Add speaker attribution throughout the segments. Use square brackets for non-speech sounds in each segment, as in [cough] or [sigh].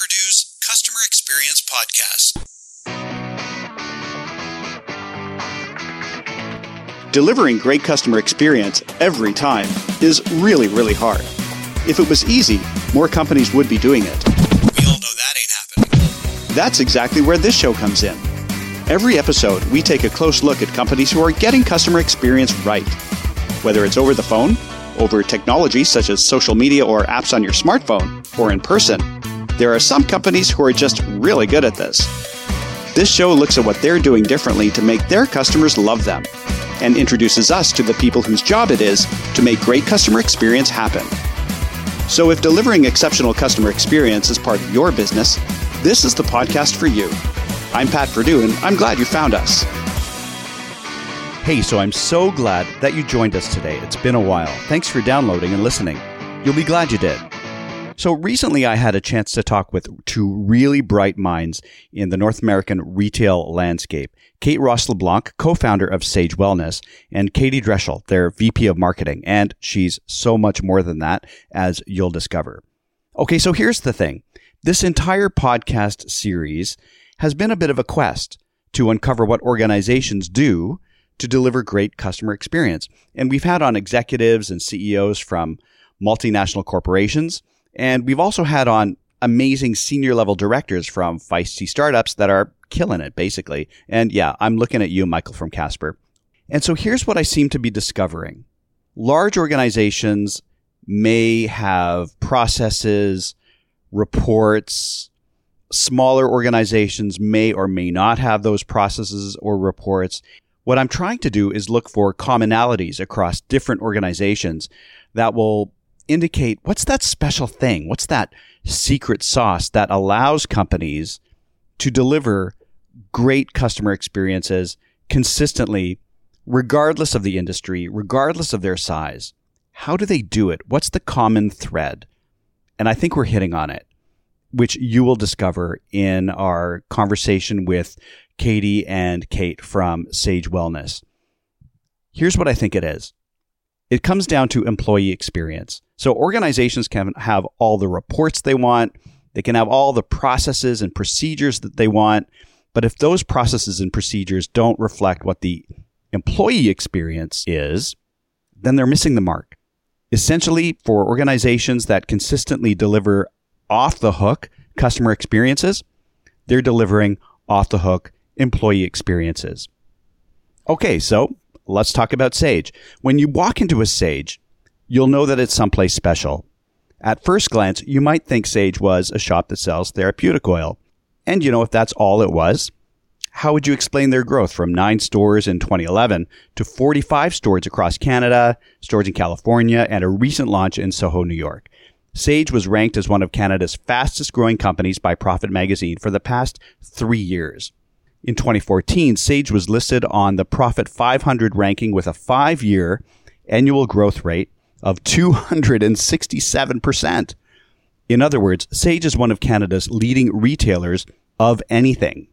Speaker 1: Purdue's Customer Experience Podcast.
Speaker 2: Delivering great customer experience every time is really, really hard. If it was easy, more companies would be doing it.
Speaker 1: We all know that ain't happening.
Speaker 2: That's exactly where this show comes in. Every episode, we take a close look at companies who are getting customer experience right. Whether it's over the phone, over technology such as social media or apps on your smartphone, or in person, there are some companies who are just really good at this. This show looks at what they're doing differently to make their customers love them and introduces us to the people whose job it is to make great customer experience happen. So, if delivering exceptional customer experience is part of your business, this is the podcast for you. I'm Pat Purdue, and I'm glad you found us. Hey, so I'm so glad that you joined us today. It's been a while. Thanks for downloading and listening. You'll be glad you did. So recently I had a chance to talk with two really bright minds in the North American retail landscape. Kate Ross LeBlanc, co-founder of Saje Wellness, and Katie Drechsel, their VP of marketing. And she's so much more than that, as you'll discover. Okay, so here's the thing. This entire podcast series has been a bit of a quest to uncover what organizations do to deliver great customer experience. And we've had on executives and CEOs from multinational corporations and we've also had on amazing senior level directors from feisty startups that are killing it, basically. And yeah, I'm looking at you, Michael from Casper. And so here's what I seem to be discovering. Large organizations may have processes, reports. Smaller organizations may or may not have those processes or reports. What I'm trying to do is look for commonalities across different organizations that will indicate what's that special thing? What's that secret sauce that allows companies to deliver great customer experiences consistently, regardless of the industry, regardless of their size? How do they do it? What's the common thread? And I think we're hitting on it, which you will discover in our conversation with Katie and Kate from Saje Wellness. Here's what I think it is it comes down to employee experience. So organizations can have all the reports they want, they can have all the processes and procedures that they want, but if those processes and procedures don't reflect what the employee experience is, then they're missing the mark. Essentially, for organizations that consistently deliver off the hook customer experiences, they're delivering off the hook employee experiences. Okay, so let's talk about Saje. When you walk into a Saje, you'll know that it's someplace special. At first glance, you might think Saje was a shop that sells therapeutic oil. And you know, if that's all it was, how would you explain their growth from nine stores in 2011 to 45 stores across Canada, stores in California, and a recent launch in Soho, New York? Saje was ranked as one of Canada's fastest growing companies by Profit Magazine for the past three years. In 2014, Saje was listed on the Profit 500 ranking with a five year annual growth rate of 267%. In other words, Saje is one of Canada's leading retailers of anything.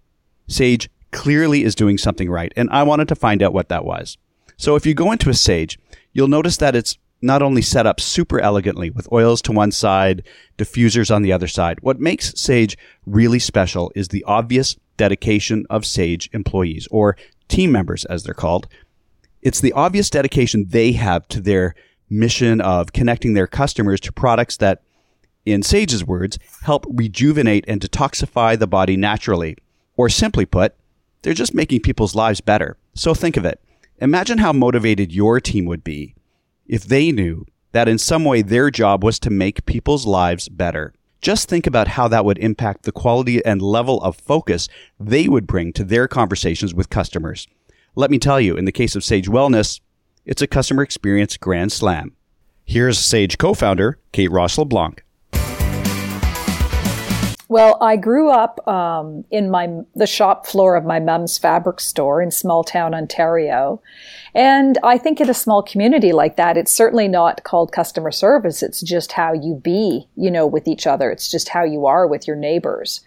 Speaker 2: Saje clearly is doing something right, and I wanted to find out what that was. So if you go into a Saje, you'll notice that it's not only set up super elegantly with oils to one side, diffusers on the other side. What makes Saje really special is the obvious dedication of Saje employees or team members as they're called. It's the obvious dedication they have to their mission of connecting their customers to products that, in Saje's words, help rejuvenate and detoxify the body naturally. Or simply put, they're just making people's lives better. So think of it. Imagine how motivated your team would be if they knew that in some way their job was to make people's lives better. Just think about how that would impact the quality and level of focus they would bring to their conversations with customers. Let me tell you, in the case of Saje Wellness, it's a customer experience grand slam. Here's Saje co founder Kate Ross LeBlanc.
Speaker 3: Well, I grew up um, in my the shop floor of my mom's fabric store in small town Ontario, and I think in a small community like that, it's certainly not called customer service. It's just how you be, you know, with each other. It's just how you are with your neighbors.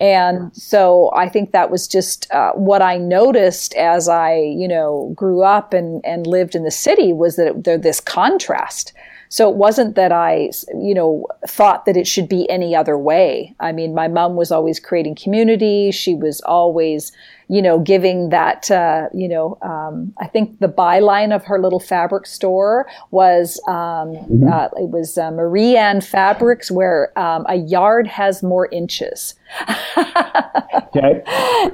Speaker 3: And so I think that was just uh, what I noticed as I, you know, grew up and, and lived in the city was that it, there this contrast So it wasn't that I, you know, thought that it should be any other way. I mean, my mom was always creating community. She was always, you know, giving that, uh, you know, um, I think the byline of her little fabric store was, um, mm-hmm. uh, it was uh, Marie Anne Fabrics, where um, a yard has more inches. [laughs]
Speaker 4: okay.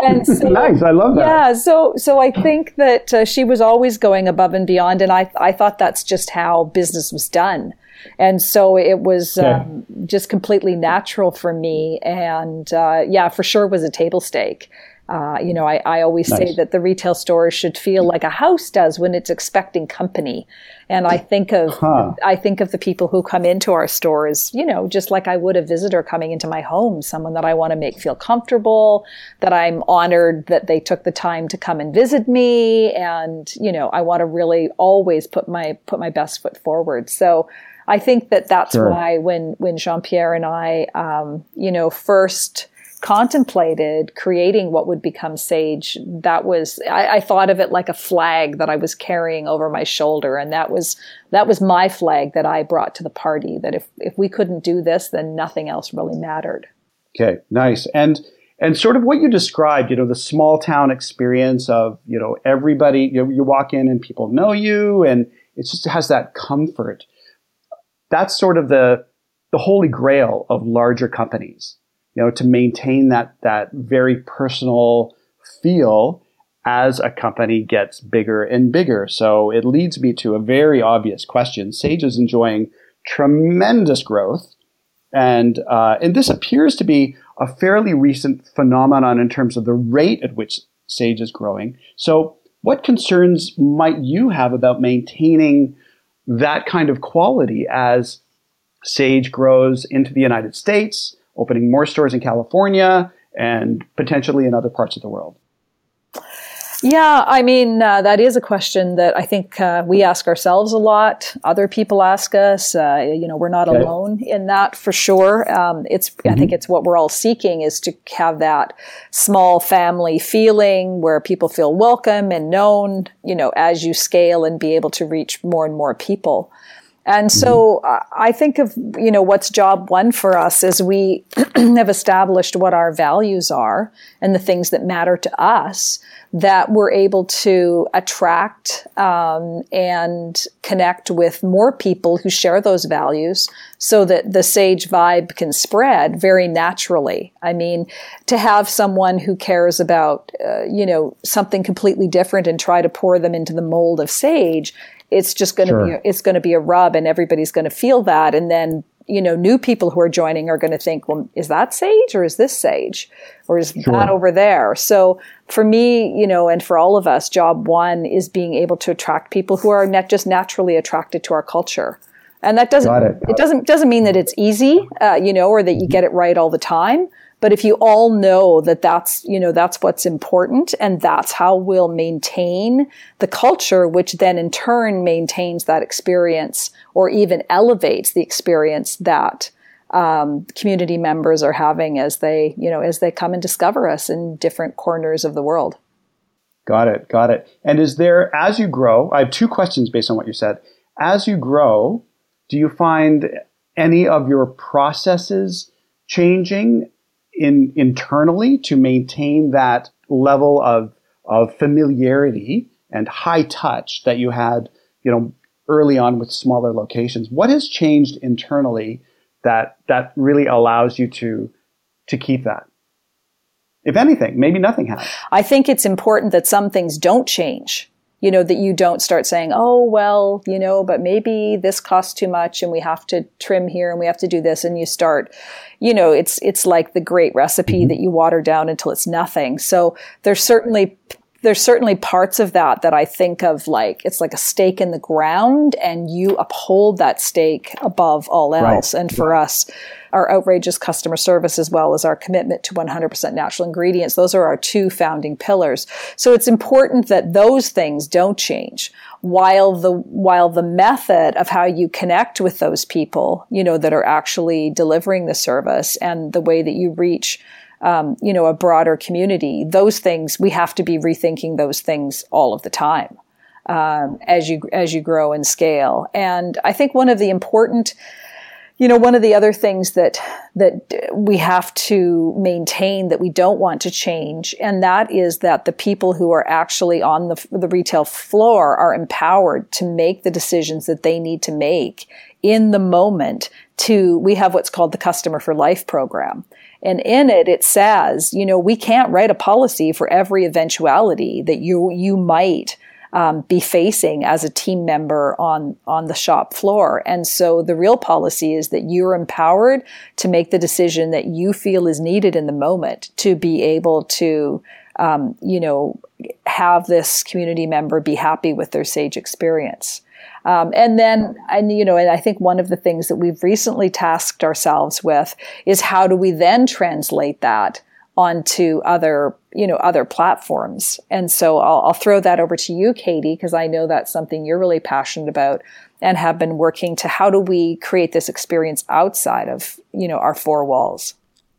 Speaker 4: And so, nice. I love that.
Speaker 3: Yeah. So, so I think that uh, she was always going above and beyond, and I, I thought that's just how business was done. And so it was okay. um, just completely natural for me. And uh, yeah, for sure was a table stake. Uh, you know, I, I always nice. say that the retail store should feel like a house does when it's expecting company. And I think of huh. I think of the people who come into our stores, you know, just like I would a visitor coming into my home, someone that I want to make feel comfortable, that I'm honored that they took the time to come and visit me, and you know, I want to really always put my put my best foot forward. So. I think that that's sure. why when when Jean Pierre and I, um, you know, first contemplated creating what would become Saje, that was I, I, thought of it like a flag that I was carrying over my shoulder, and that was that was my flag that I brought to the party. That if if we couldn't do this, then nothing else really mattered.
Speaker 4: Okay, nice, and and sort of what you described, you know, the small town experience of you know everybody. You, know, you walk in and people know you, and it just has that comfort. That's sort of the the holy grail of larger companies you know, to maintain that, that very personal feel as a company gets bigger and bigger. So it leads me to a very obvious question. Saje is enjoying tremendous growth. And, uh, and this appears to be a fairly recent phenomenon in terms of the rate at which Saje is growing. So what concerns might you have about maintaining that kind of quality as Saje grows into the United States, opening more stores in California and potentially in other parts of the world?
Speaker 3: Yeah, I mean, uh, that is a question that I think uh, we ask ourselves a lot. Other people ask us. Uh, you know, we're not okay. alone in that for sure. Um, it's, mm-hmm. I think it's what we're all seeking is to have that small family feeling where people feel welcome and known, you know, as you scale and be able to reach more and more people. And so mm-hmm. I think of, you know, what's job one for us is we [clears throat] have established what our values are and the things that matter to us that we're able to attract um, and connect with more people who share those values so that the Saje vibe can spread very naturally. I mean, to have someone who cares about, uh, you know, something completely different and try to pour them into the mold of Saje it's just going to sure. be it's going to be a rub and everybody's going to feel that and then you know new people who are joining are going to think well is that Saje or is this Saje or is sure. that over there so for me you know and for all of us job one is being able to attract people who are not just naturally attracted to our culture and that doesn't it. it. doesn't doesn't mean that it's easy uh, you know or that you get it right all the time but if you all know that that's, you know, that's what's important and that's how we'll maintain the culture, which then in turn maintains that experience or even elevates the experience that um, community members are having as they, you know, as they come and discover us in different corners of the world.
Speaker 4: Got it. Got it. And is there, as you grow, I have two questions based on what you said. As you grow, do you find any of your processes changing in internally to maintain that level of of familiarity and high touch that you had, you know, early on with smaller locations. What has changed internally that that really allows you to to keep that? If anything, maybe nothing has.
Speaker 3: I think it's important that some things don't change you know, that you don't start saying, oh, well, you know, but maybe this costs too much and we have to trim here and we have to do this. And you start, you know, it's, it's like the great recipe mm-hmm. that you water down until it's nothing. So there's certainly there's certainly parts of that that I think of like it's like a stake in the ground and you uphold that stake above all else. Right. And for us, our outrageous customer service as well as our commitment to 100% natural ingredients, those are our two founding pillars. So it's important that those things don't change while the while the method of how you connect with those people, you know, that are actually delivering the service and the way that you reach um, you know, a broader community, those things, we have to be rethinking those things all of the time. um, as you as you grow and scale. And I think one of the important you know, one of the other things that that we have to maintain that we don't want to change, and that is that the people who are actually on the, the retail floor are empowered to make the decisions that they need to make in the moment. To we have what's called the Customer for Life program, and in it it says, you know, we can't write a policy for every eventuality that you you might um, be facing as a team member on on the shop floor. And so the real policy is that you're empowered to make the decision that you feel is needed in the moment to be able to, um, you know, have this community member be happy with their Saje experience. Um, and then, and you know, and I think one of the things that we've recently tasked ourselves with is how do we then translate that onto other you know other platforms? And so I'll, I'll throw that over to you katie because i know that's something you're really passionate about and have been working to how do we create this experience outside of you know our four walls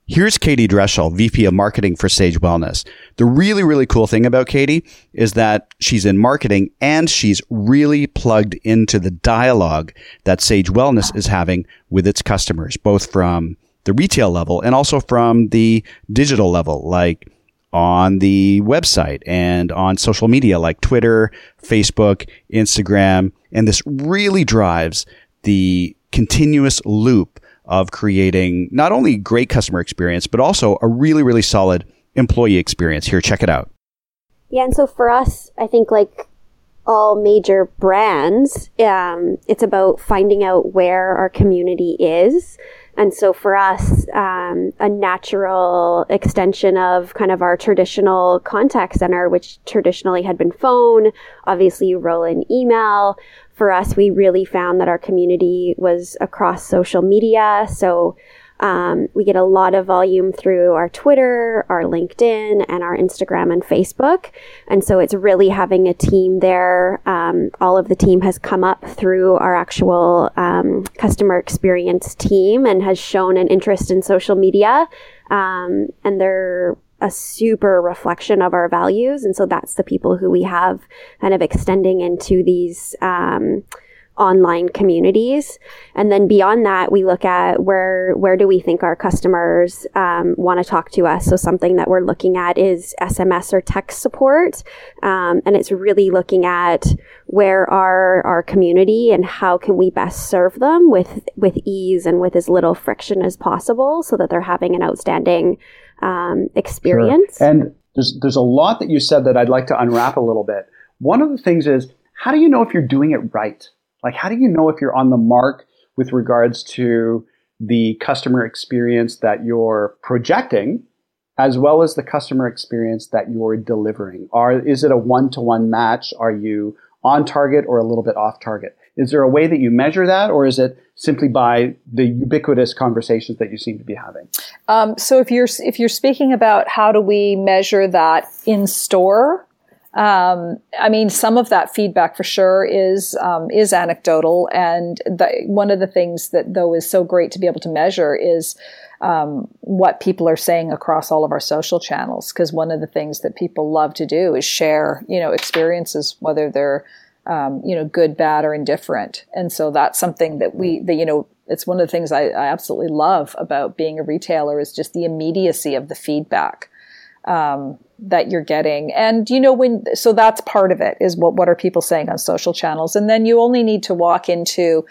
Speaker 2: Here's Katie Drechsel, VP of Marketing for Saje Wellness. The really, really cool thing about Katie is that she's in marketing and she's really plugged into the dialogue that Saje Wellness is having with its customers, both from the retail level and also from the digital level, like on the website and on social media like Twitter, Facebook, Instagram. And this really drives the continuous loop of creating not only great customer experience, but also a really, really solid employee experience. Here, check it out.
Speaker 5: Yeah. And so for us, I think like all major brands, um, it's about finding out where our community is and so for us, um, a natural extension of kind of our traditional contact center, which traditionally had been phone, obviously you roll in email. For us, we really found that our community was across social media. So um, we get a lot of volume through our Twitter, our LinkedIn, and our Instagram and Facebook. And so it's really having a team there. Um, all of the team has come up through our actual um, customer experience team and has shown an interest in social media. Um, and they're a super reflection of our values. And so that's the people who we have kind of extending into these um, online communities. And then beyond that, we look at where where do we think our customers um, want to talk to us. So something that we're looking at is SMS or text support, um, and it's really looking at where are our community and how can we best serve them with with ease and with as little friction as possible, so that they're having an outstanding um, experience.
Speaker 4: Sure. And there's there's a lot that you said that I'd like to unwrap a little bit. One of the things is how do you know if you're doing it right? Like, how do you know if you're on the mark with regards to the customer experience that you're projecting, as well as the customer experience that you're delivering? Are, is it a one to one match? Are you on target or a little bit off target? Is there a way that you measure that, or is it simply by the ubiquitous conversations that you seem to be having?
Speaker 3: Um, so, if you're if you're speaking about how do we measure that in store, um, I mean, some of that feedback for sure is um, is anecdotal, and the, one of the things that though is so great to be able to measure is um, what people are saying across all of our social channels. Because one of the things that people love to do is share, you know, experiences, whether they're um, you know good, bad, or indifferent, and so that's something that we, that you know, it's one of the things I, I absolutely love about being a retailer is just the immediacy of the feedback. Um, that you're getting. And you know, when, so that's part of it is what, what are people saying on social channels? And then you only need to walk into,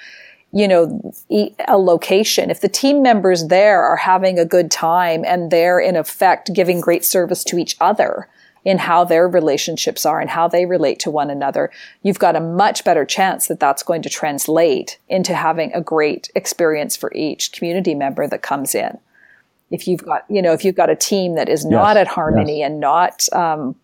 Speaker 3: you know, a location. If the team members there are having a good time and they're in effect giving great service to each other in how their relationships are and how they relate to one another, you've got a much better chance that that's going to translate into having a great experience for each community member that comes in if you've got you know if you've got a team that is not yes, at harmony yes. and not um,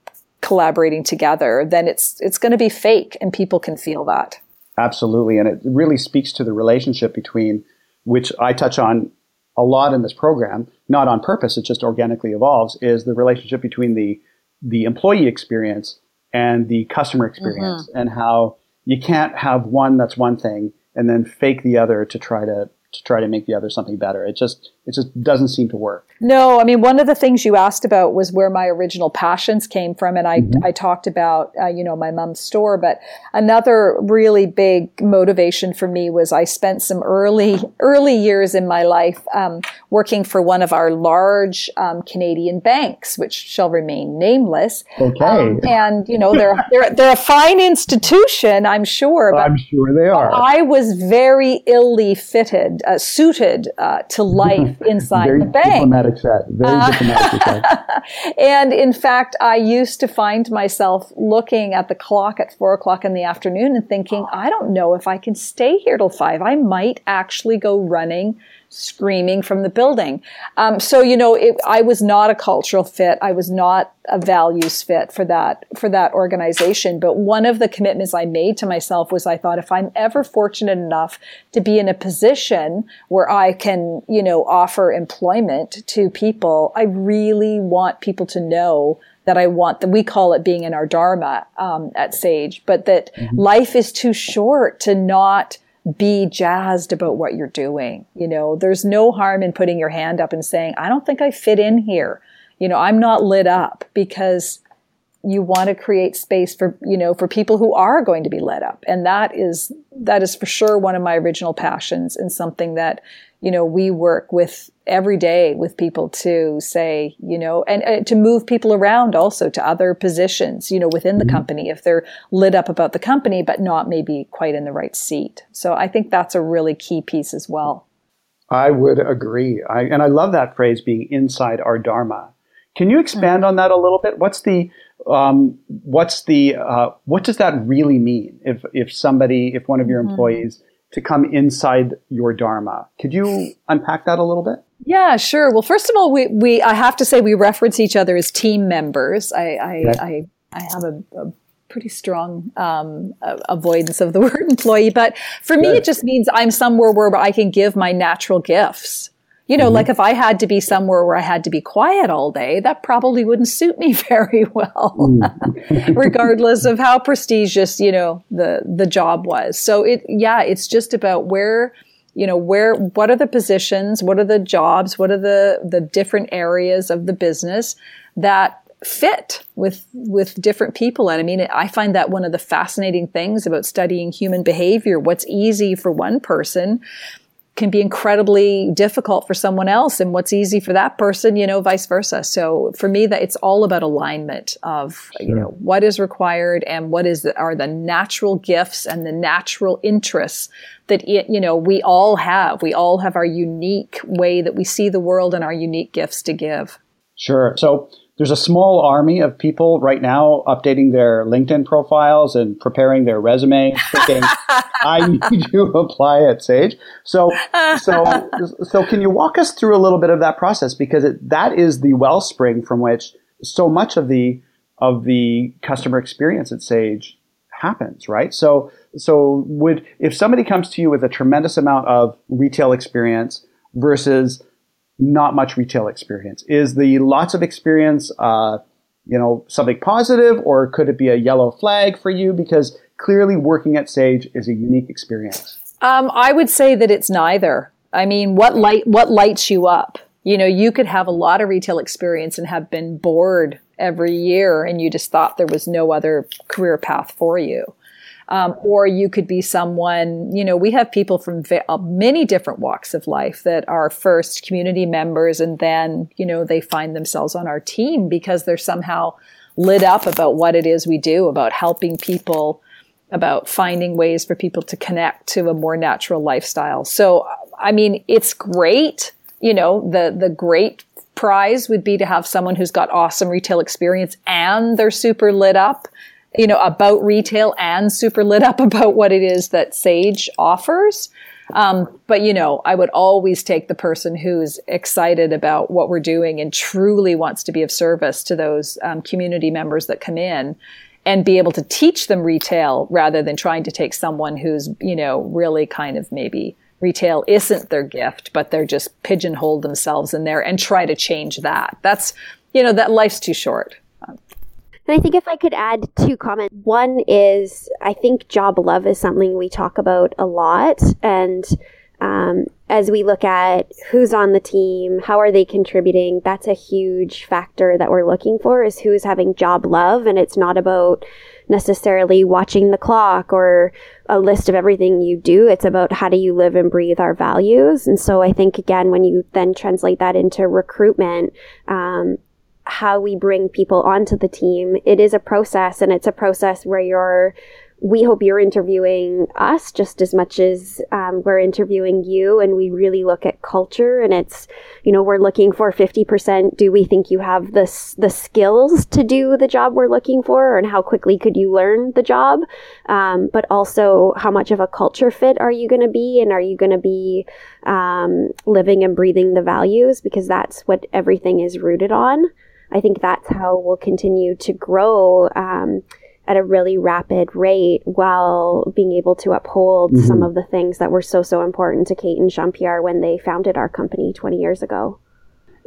Speaker 3: collaborating together then it's it's going to be fake and people can feel that
Speaker 4: absolutely and it really speaks to the relationship between which i touch on a lot in this program not on purpose it just organically evolves is the relationship between the the employee experience and the customer experience mm-hmm. and how you can't have one that's one thing and then fake the other to try to to try to make the other something better it just it just doesn't seem to work.
Speaker 3: No, I mean, one of the things you asked about was where my original passions came from. And I, mm-hmm. I talked about, uh, you know, my mom's store. But another really big motivation for me was I spent some early, early years in my life um, working for one of our large um, Canadian banks, which shall remain nameless.
Speaker 4: Okay. Um,
Speaker 3: and, you know, they're, they're, they're a fine institution, I'm sure.
Speaker 4: But I'm sure they are.
Speaker 3: I was very illy fitted, uh, suited uh, to [laughs] life inside
Speaker 4: Very
Speaker 3: the bank.
Speaker 4: Diplomatic set. Very uh, diplomatic [laughs] set.
Speaker 3: and in fact, I used to find myself looking at the clock at four o'clock in the afternoon and thinking, I don't know if I can stay here till five. I might actually go running screaming from the building. Um, so you know, it, I was not a cultural fit. I was not a values fit for that for that organization. But one of the commitments I made to myself was I thought if I'm ever fortunate enough to be in a position where I can, you know, offer employment to people, I really want people to know that I want that we call it being in our dharma um, at Saje, but that mm-hmm. life is too short to not be jazzed about what you're doing. You know, there's no harm in putting your hand up and saying, I don't think I fit in here. You know, I'm not lit up because you want to create space for, you know, for people who are going to be lit up. And that is, that is for sure one of my original passions and something that, you know, we work with every day with people to say, you know, and uh, to move people around also to other positions, you know, within the mm-hmm. company if they're lit up about the company, but not maybe quite in the right seat. So I think that's a really key piece as well.
Speaker 4: I would agree. I, and I love that phrase being inside our Dharma. Can you expand mm-hmm. on that a little bit? What's the, um, what's the, uh, what does that really mean? If, if somebody, if one of your mm-hmm. employees to come inside your Dharma. Could you unpack that a little bit?
Speaker 3: Yeah, sure. Well, first of all, we, we I have to say we reference each other as team members. I I, okay. I, I, have a, a pretty strong um, avoidance of the [laughs] word employee, but for me, it just means I'm somewhere where I can give my natural gifts. You know, mm-hmm. like if I had to be somewhere where I had to be quiet all day, that probably wouldn't suit me [laughs] very well, mm. [laughs] regardless of how prestigious, you know, the, the job was. So it, yeah, it's just about where, you know, where, what are the positions? What are the jobs? What are the, the different areas of the business that fit with with different people and i mean i find that one of the fascinating things about studying human behavior what's easy for one person can be incredibly difficult for someone else and what's easy for that person, you know, vice versa. So for me that it's all about alignment of, sure. you know, what is required and what is the, are the natural gifts and the natural interests that it, you know, we all have. We all have our unique way that we see the world and our unique gifts to give.
Speaker 4: Sure. So there's a small army of people right now updating their LinkedIn profiles and preparing their resumes, thinking, [laughs] "I need to apply at Saje." So, so, so, can you walk us through a little bit of that process because it, that is the wellspring from which so much of the of the customer experience at Saje happens, right? So, so would if somebody comes to you with a tremendous amount of retail experience versus not much retail experience. Is the lots of experience, uh, you know, something positive, or could it be a yellow flag for you? Because clearly, working at Saje is a unique experience.
Speaker 3: Um, I would say that it's neither. I mean, what light what lights you up? You know, you could have a lot of retail experience and have been bored every year, and you just thought there was no other career path for you. Um, or you could be someone, you know, we have people from v- uh, many different walks of life that are first community members and then, you know, they find themselves on our team because they're somehow lit up about what it is we do, about helping people, about finding ways for people to connect to a more natural lifestyle. So, I mean, it's great. You know, the, the great prize would be to have someone who's got awesome retail experience and they're super lit up you know, about retail and super lit up [laughs] about what it is that Saje offers. Um, but you know, I would always take the person who's excited about what we're doing and truly wants to be of service to those um, community members that come in and be able to teach them retail rather than trying to take someone who's, you know, really kind of maybe retail isn't their gift, but they're just pigeonholed themselves in there and try to change that. That's, you know, that life's too short.
Speaker 5: And I think if I could add two comments, one is I think job love is something we talk about a lot. And um, as we look at who's on the team, how are they contributing, that's a huge factor that we're looking for is who's having job love. And it's not about necessarily watching the clock or a list of everything you do. It's about how do you live and breathe our values. And so I think, again, when you then translate that into recruitment, um, how we bring people onto the team, it is a process and it's a process where you're we hope you're interviewing us just as much as um, we're interviewing you. And we really look at culture and it's, you know, we're looking for 50%. Do we think you have the, the skills to do the job we're looking for? And how quickly could you learn the job? Um, but also how much of a culture fit are you going to be? And are you going to be um, living and breathing the values? Because that's what everything is rooted on. I think that's how we'll continue to grow um, at a really rapid rate while being able to uphold mm-hmm. some of the things that were so, so important to Kate and Jean Pierre when they founded our company 20 years ago.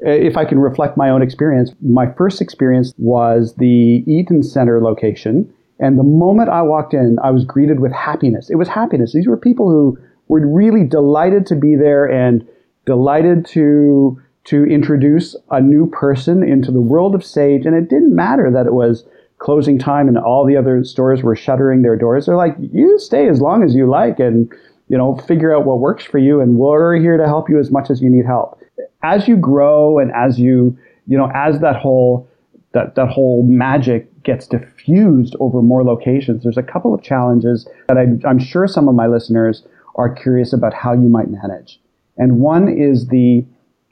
Speaker 4: Uh, if I can reflect my own experience, my first experience was the Eaton Center location. And the moment I walked in, I was greeted with happiness. It was happiness. These were people who were really delighted to be there and delighted to to introduce a new person into the world of Saje. And it didn't matter that it was closing time and all the other stores were shuttering their doors. They're like, you stay as long as you like and, you know, figure out what works for you. And we're here to help you as much as you need help. As you grow and as you, you know, as that whole, that, that whole magic gets diffused over more locations, there's a couple of challenges that I, I'm sure some of my listeners are curious about how you might manage. And one is the,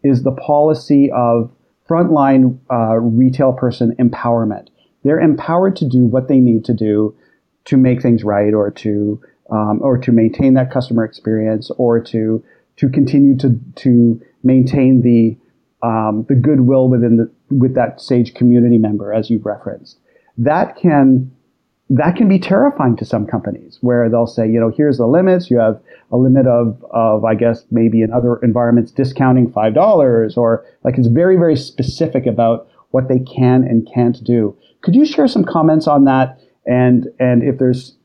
Speaker 4: is the policy of frontline uh, retail person empowerment they're empowered to do what they need to do to make things right or to um, or to maintain that customer experience or to to continue to to maintain the um, the goodwill within the with that Saje community member as you've referenced. That can that can be terrifying to some companies where they'll say, you know, here's the limits. You have a limit of, of I guess, maybe in other environments, discounting $5 or like it's very, very specific about what they can and can't do. Could you share some comments on that? And, and if there's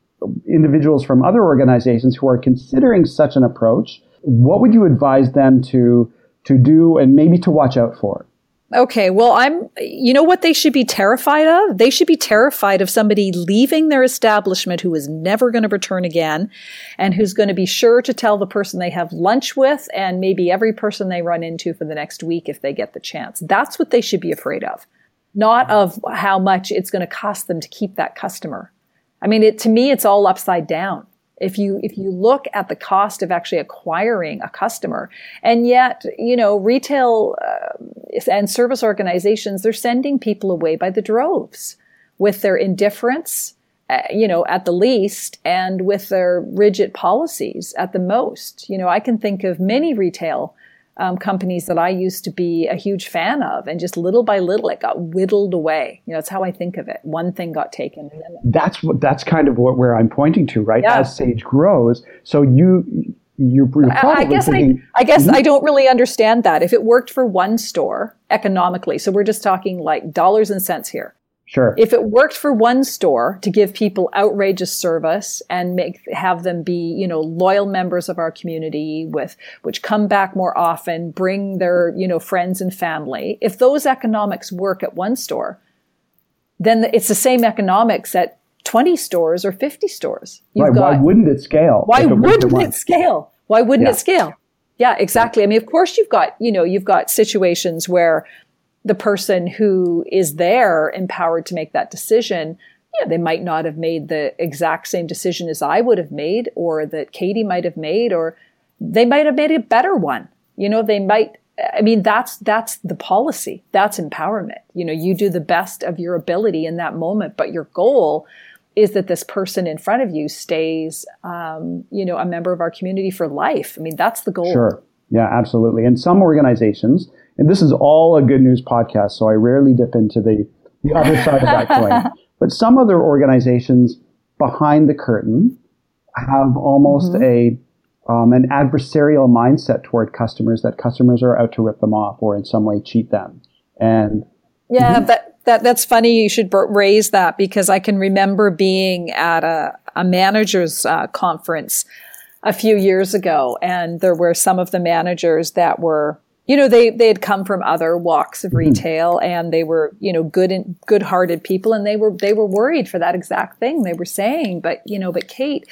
Speaker 4: individuals from other organizations who are considering such an approach, what would you advise them to, to do and maybe to watch out for?
Speaker 3: Okay, well, I'm, you know what they should be terrified of? They should be terrified of somebody leaving their establishment who is never going to return again and who's going to be sure to tell the person they have lunch with and maybe every person they run into for the next week if they get the chance. That's what they should be afraid of not of how much it's going to cost them to keep that customer. I mean, it, to me, it's all upside down. If you, if you look at the cost of actually acquiring a customer, and yet, you know, retail uh, and service organizations, they're sending people away by the droves with their indifference, uh, you know, at the least, and with their rigid policies at the most. You know, I can think of many retail um, companies that I used to be a huge fan of, and just little by little it got whittled away. You know, that's how I think of it. One thing got taken.
Speaker 4: that's what that's kind of what where I'm pointing to, right? Yeah. As Saje grows, so you you're, you're
Speaker 3: I guess thinking, I, I guess. I don't really understand that. If it worked for one store economically, so we're just talking like dollars and cents here.
Speaker 4: Sure.
Speaker 3: If it worked for one store to give people outrageous service and make have them be, you know, loyal members of our community with which come back more often, bring their, you know, friends and family. If those economics work at one store, then it's the same economics at 20 stores or 50 stores.
Speaker 4: You've right. Got, why wouldn't it scale?
Speaker 3: Why wouldn't it scale? Why wouldn't yeah. it scale? Yeah, exactly. I mean, of course you've got, you know, you've got situations where the person who is there empowered to make that decision, yeah, they might not have made the exact same decision as I would have made, or that Katie might have made, or they might have made a better one. You know, they might. I mean, that's that's the policy. That's empowerment. You know, you do the best of your ability in that moment, but your goal is that this person in front of you stays, um, you know, a member of our community for life. I mean, that's the goal.
Speaker 4: Sure. Yeah, absolutely. And some organizations, and this is all a good news podcast, so I rarely dip into the, the other [laughs] side of that coin. But some other organizations behind the curtain have almost mm-hmm. a um, an adversarial mindset toward customers that customers are out to rip them off or in some way cheat them. And
Speaker 3: yeah, mm-hmm. that that that's funny. You should raise that because I can remember being at a a managers uh, conference a few years ago, and there were some of the managers that were you know they they had come from other walks of mm-hmm. retail and they were you know good and good hearted people and they were they were worried for that exact thing they were saying. But you know but Kate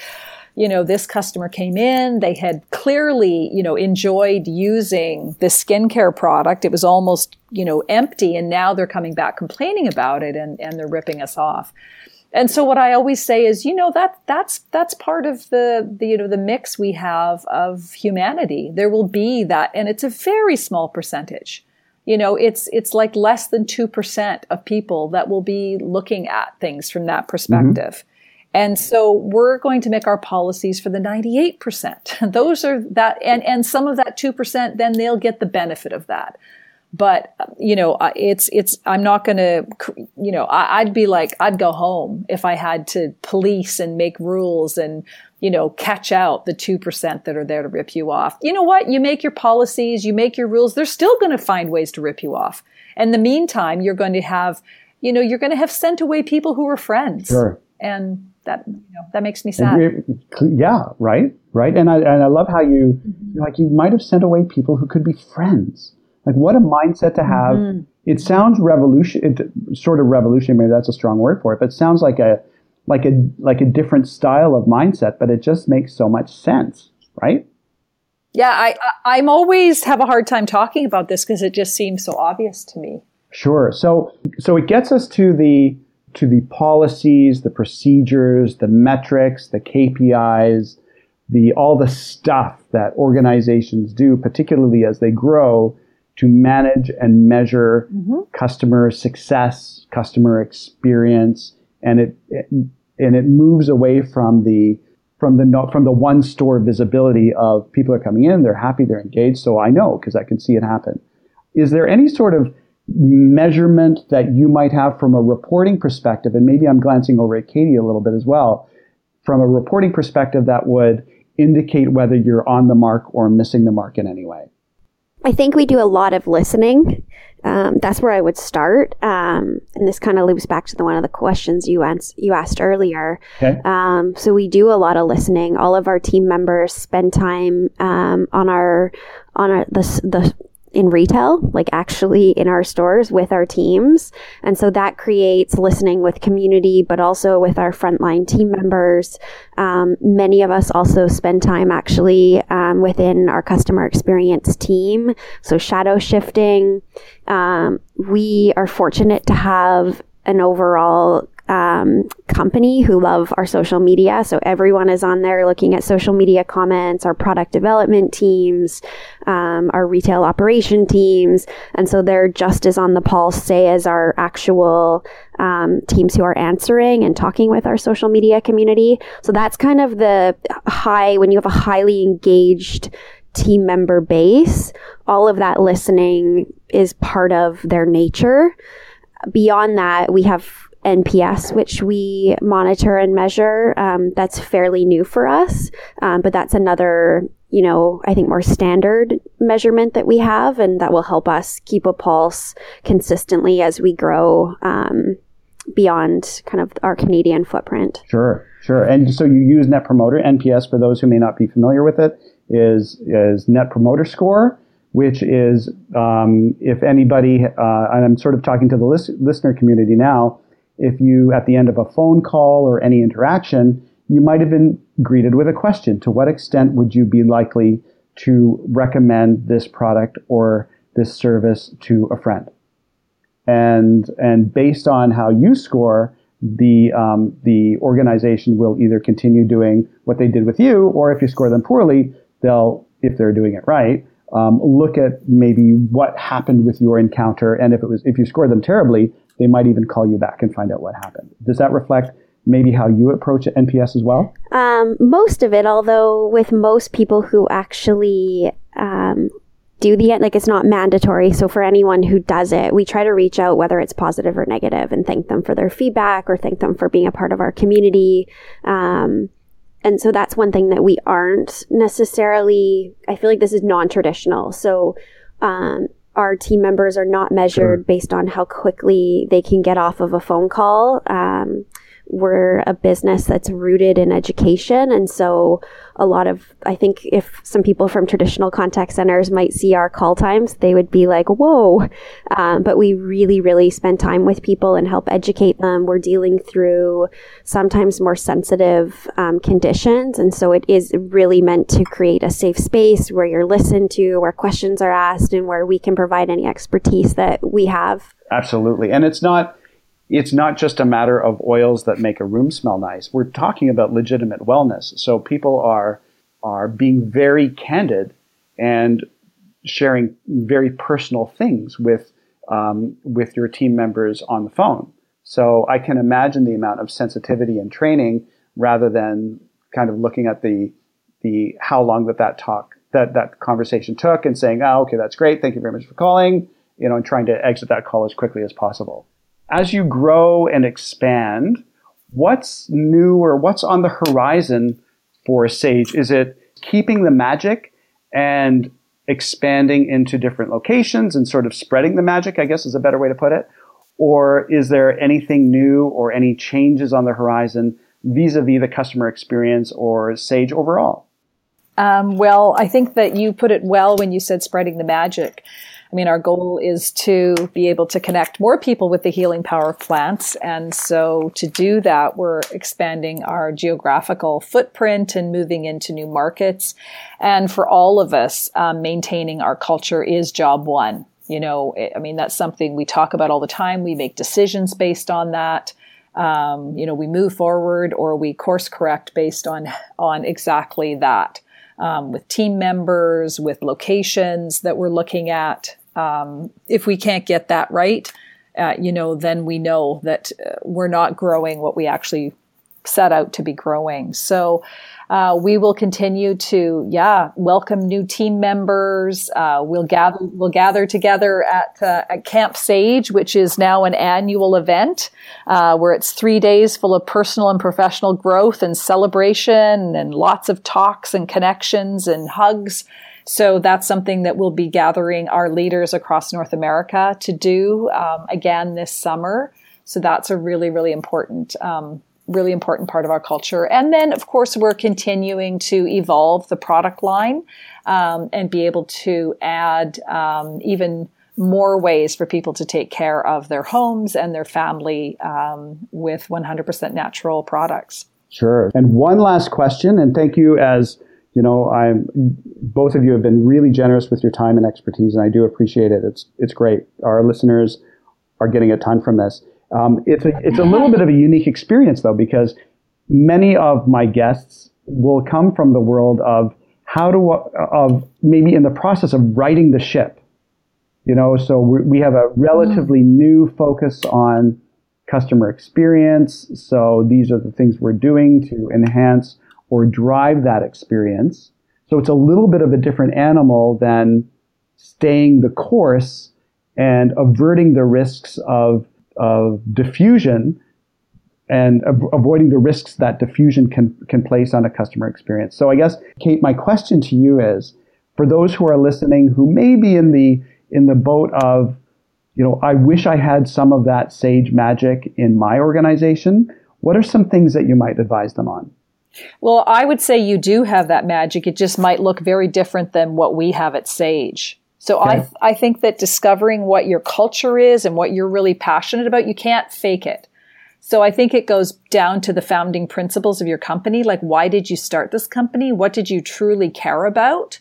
Speaker 3: you know this customer came in they had clearly you know enjoyed using the skincare product. It was almost you know empty and now they're coming back complaining about it and and they're ripping us off and so what I always say is, you know, that that's that's part of the, the you know the mix we have of humanity. There will be that, and it's a very small percentage. You know, it's it's like less than two percent of people that will be looking at things from that perspective. Mm-hmm. And so we're going to make our policies for the 98%. [laughs] Those are that, and, and some of that 2%, then they'll get the benefit of that but you know it's it's i'm not going to you know I, would be like i'd go home if i had to police and make rules and you know catch out the 2% that are there to rip you off. You know what? You make your policies you make your rules they're still going to find ways to rip you off. And in the meantime you're going to have you know you're going to have sent away people who were friends.
Speaker 4: Sure.
Speaker 3: and that you know that makes me sad.
Speaker 4: yeah right right? And i and i love how you mm-hmm. like you might have sent away people who could be friends like what a mindset to have. Mm-hmm. It sounds revolution, it, sort of revolutionary. Maybe that's a strong word for it, but it sounds like a like a like a different style of mindset. But it just makes so much sense, right?
Speaker 3: Yeah, I I'm always have a hard time talking about this because it just seems so obvious to me.
Speaker 4: Sure. So so it gets us to the to the policies, the procedures, the metrics, the KPIs, the all the stuff that organizations do, particularly as they grow to manage and measure mm-hmm. customer success, customer experience, and it, it, and it moves away from the from the from the one store visibility of people are coming in, they're happy, they're engaged. So I know because I can see it happen. Is there any sort of measurement that you might have from a reporting perspective? And maybe I'm glancing over at Katie a little bit as well. From a reporting perspective, that would indicate whether you're on the mark or missing the mark in any way.
Speaker 5: I think we do a lot of listening. Um, that's where I would start. Um, and this kind of loops back to the one of the questions you, ans- you asked earlier. Okay. Um, so we do a lot of listening. All of our team members spend time um, on our on our the the in retail, like actually in our stores with our teams. And so that creates listening with community, but also with our frontline team members. Um, many of us also spend time actually um, within our customer experience team. So shadow shifting. Um, we are fortunate to have an overall um, company who love our social media. So everyone is on there looking at social media comments, our product development teams, um, our retail operation teams. And so they're just as on the pulse, say, as our actual um, teams who are answering and talking with our social media community. So that's kind of the high, when you have a highly engaged team member base, all of that listening is part of their nature. Beyond that, we have NPS, which we monitor and measure. Um, that's fairly new for us, um, but that's another, you know, I think more standard measurement that we have, and that will help us keep a pulse consistently as we grow um, beyond kind of our Canadian footprint.
Speaker 4: Sure, sure. And so you use Net Promoter NPS for those who may not be familiar with it is is Net Promoter Score which is um, if anybody, uh, and I'm sort of talking to the list, listener community now, if you, at the end of a phone call or any interaction, you might have been greeted with a question. To what extent would you be likely to recommend this product or this service to a friend? And, and based on how you score, the, um, the organization will either continue doing what they did with you, or if you score them poorly, they'll, if they're doing it right, um, look at maybe what happened with your encounter. And if it was, if you scored them terribly, they might even call you back and find out what happened. Does that reflect maybe how you approach NPS as well?
Speaker 5: Um, most of it, although with most people who actually um, do the like it's not mandatory. So for anyone who does it, we try to reach out whether it's positive or negative and thank them for their feedback or thank them for being a part of our community. Um, and so that's one thing that we aren't necessarily. I feel like this is non-traditional. So um, our team members are not measured sure. based on how quickly they can get off of a phone call. Um, we're a business that's rooted in education. And so a lot of, I think if some people from traditional contact centers might see our call times, they would be like, whoa. Um, but we really, really spend time with people and help educate them. We're dealing through sometimes more sensitive um, conditions. And so it is really meant to create a safe space where you're listened to, where questions are asked, and where we can provide any expertise that we have.
Speaker 4: Absolutely. And it's not, it's not just a matter of oils that make a room smell nice. We're talking about legitimate wellness. So people are are being very candid and sharing very personal things with um, with your team members on the phone. So I can imagine the amount of sensitivity and training rather than kind of looking at the the how long that that talk that that conversation took and saying, oh, okay, that's great. Thank you very much for calling. You know, and trying to exit that call as quickly as possible as you grow and expand, what's new or what's on the horizon for Saje? Is it keeping the magic and expanding into different locations and sort of spreading the magic, I guess is a better way to put it? Or is there anything new or any changes on the horizon vis-a-vis the customer experience or Saje overall?
Speaker 3: Um, well, I think that you put it well when you said spreading the magic. I mean, our goal is to be able to connect more people with the healing power of plants. And so to do that, we're expanding our geographical footprint and moving into new markets. And for all of us, um, maintaining our culture is job one. You know, I mean, that's something we talk about all the time. We make decisions based on that. Um, you know, we move forward or we course correct based on, on exactly that. Um, with team members, with locations that we're looking at, um, if we can't get that right, uh, you know, then we know that uh, we're not growing what we actually set out to be growing. So uh, we will continue to, yeah, welcome new team members. Uh, we'll gather, we'll gather together at, uh, at Camp Saje, which is now an annual event uh, where it's three days full of personal and professional growth and celebration and lots of talks and connections and hugs. So that's something that we'll be gathering our leaders across North America to do um, again this summer. So that's a really, really important, um, really important part of our culture. And then, of course, we're continuing to evolve the product line um, and be able to add um, even more ways for people to take care of their homes and their family um, with 100% natural products.
Speaker 4: Sure. And one last question, and thank you as you know, I'm both of you have been really generous with your time and expertise, and I do appreciate it. It's it's great. Our listeners are getting a ton from this. Um, it's a it's a little bit of a unique experience though, because many of my guests will come from the world of how to of maybe in the process of righting the ship. You know, so we have a relatively mm. new focus on customer experience. So these are the things we're doing to enhance or drive that experience. So it's a little bit of a different animal than staying the course and averting the risks of, of diffusion and av- avoiding the risks that diffusion can, can place on a customer experience. So I guess, Kate, my question to you is, for those who are listening who may be in the, in the boat of, you know, I wish I had some of that Saje magic in my organization, what are some things that you might advise them on?
Speaker 3: Well, I would say you do have that magic. It just might look very different than what we have at Saje. So okay. I, th- I think that discovering what your culture is and what you're really passionate about, you can't fake it. So I think it goes down to the founding principles of your company. Like, why did you start this company? What did you truly care about?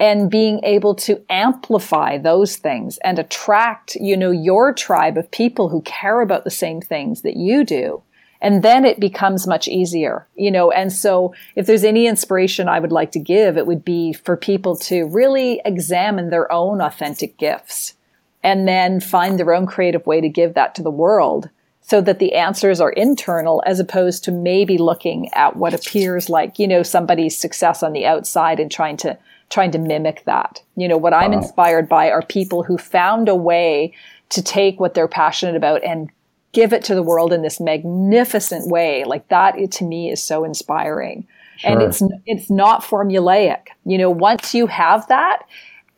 Speaker 3: And being able to amplify those things and attract, you know, your tribe of people who care about the same things that you do and then it becomes much easier, you know. And so if there's any inspiration I would like to give, it would be for people to really examine their own authentic gifts and then find their own creative way to give that to the world so that the answers are internal as opposed to maybe looking at what appears like, you know, somebody's success on the outside and trying to trying to mimic that. You know, what I'm uh-huh. inspired by are people who found a way to take what they're passionate about and give it to the world in this magnificent way. Like that it, to me is so inspiring. Sure. And it's, it's not formulaic. You know, once you have that,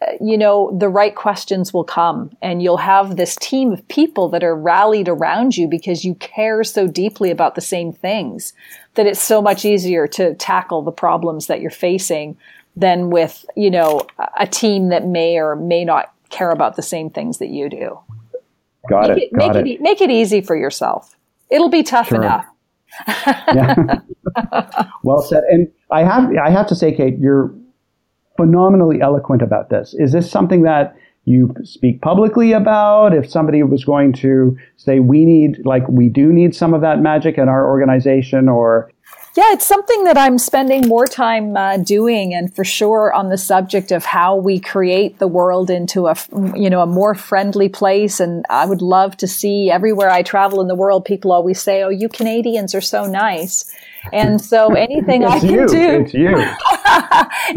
Speaker 3: uh, you know, the right questions will come and you'll have this team of people that are rallied around you because you care so deeply about the same things that it's so much easier to tackle the problems that you're facing than with, you know, a team that may or may not care about the same things that you do.
Speaker 4: Got
Speaker 3: make
Speaker 4: it.
Speaker 3: it got make it. it. make it easy for yourself. It'll be tough sure. enough. [laughs]
Speaker 4: well said. And I have I have to say, Kate, you're phenomenally eloquent about this. Is this something that you speak publicly about? If somebody was going to say, we need, like, we do need some of that magic in our organization, or
Speaker 3: yeah, it's something that I'm spending more time uh, doing, and for sure on the subject of how we create the world into a you know a more friendly place. And I would love to see everywhere I travel in the world, people always say, "Oh, you Canadians are so nice." And so anything I can
Speaker 4: you.
Speaker 3: do,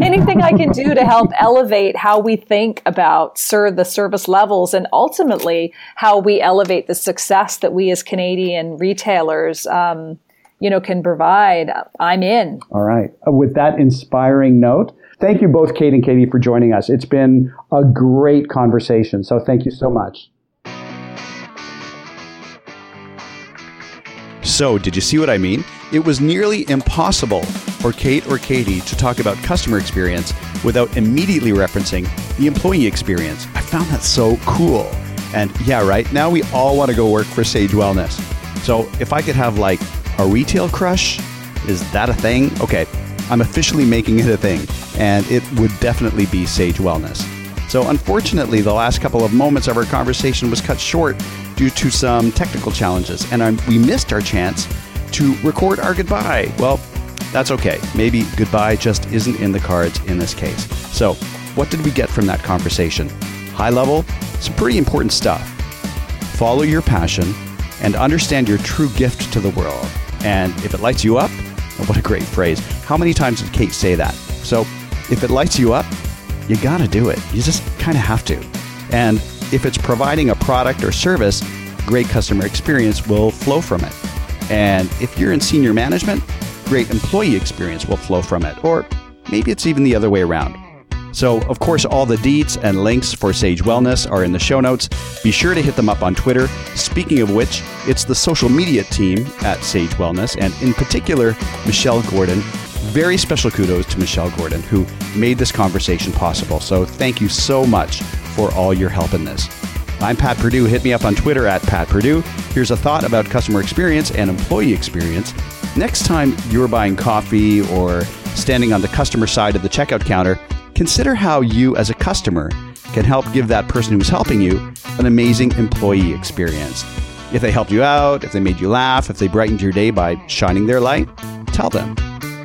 Speaker 3: [laughs] anything I can do to help elevate how we think about sir, the service levels and ultimately how we elevate the success that we as Canadian retailers um, you know, can provide, I'm in.
Speaker 4: All right. Uh, with that inspiring note, thank you both, Kate and Katie, for joining us. It's been a great conversation. So thank you so much.
Speaker 2: So, did you see what I mean? It was nearly impossible for Kate or Katie to talk about customer experience without immediately referencing the employee experience. I found that so cool. And yeah, right, now we all want to go work for Saje Wellness. So, if I could have like a retail crush? Is that a thing? Okay, I'm officially making it a thing, and it would definitely be Saje Wellness. So, unfortunately, the last couple of moments of our conversation was cut short due to some technical challenges, and I'm, we missed our chance to record our goodbye. Well, that's okay. Maybe goodbye just isn't in the cards in this case. So, what did we get from that conversation? High level, some pretty important stuff. Follow your passion and understand your true gift to the world. And if it lights you up, [laughs] what a great phrase. How many times did Kate say that? So if it lights you up, you got to do it. You just kind of have to. And if it's providing a product or service, great customer experience will flow from it. And if you're in senior management, great employee experience will flow from it. Or maybe it's even the other way around. So, of course, all the deets and links for Saje Wellness are in the show notes. Be sure to hit them up on Twitter. Speaking of which, it's the social media team at Saje Wellness, and in particular, Michelle Gordon. Very special kudos to Michelle Gordon, who made this conversation possible. So, thank you so much for all your help in this. I'm Pat Purdue. Hit me up on Twitter at Pat Purdue. Here's a thought about customer experience and employee experience. Next time you're buying coffee or standing on the customer side of the checkout counter, consider how you, as a customer, can help give that person who's helping you an amazing employee experience. If they helped you out, if they made you laugh, if they brightened your day by shining their light, tell them.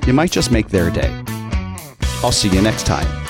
Speaker 2: You might just make their day. I'll see you next time.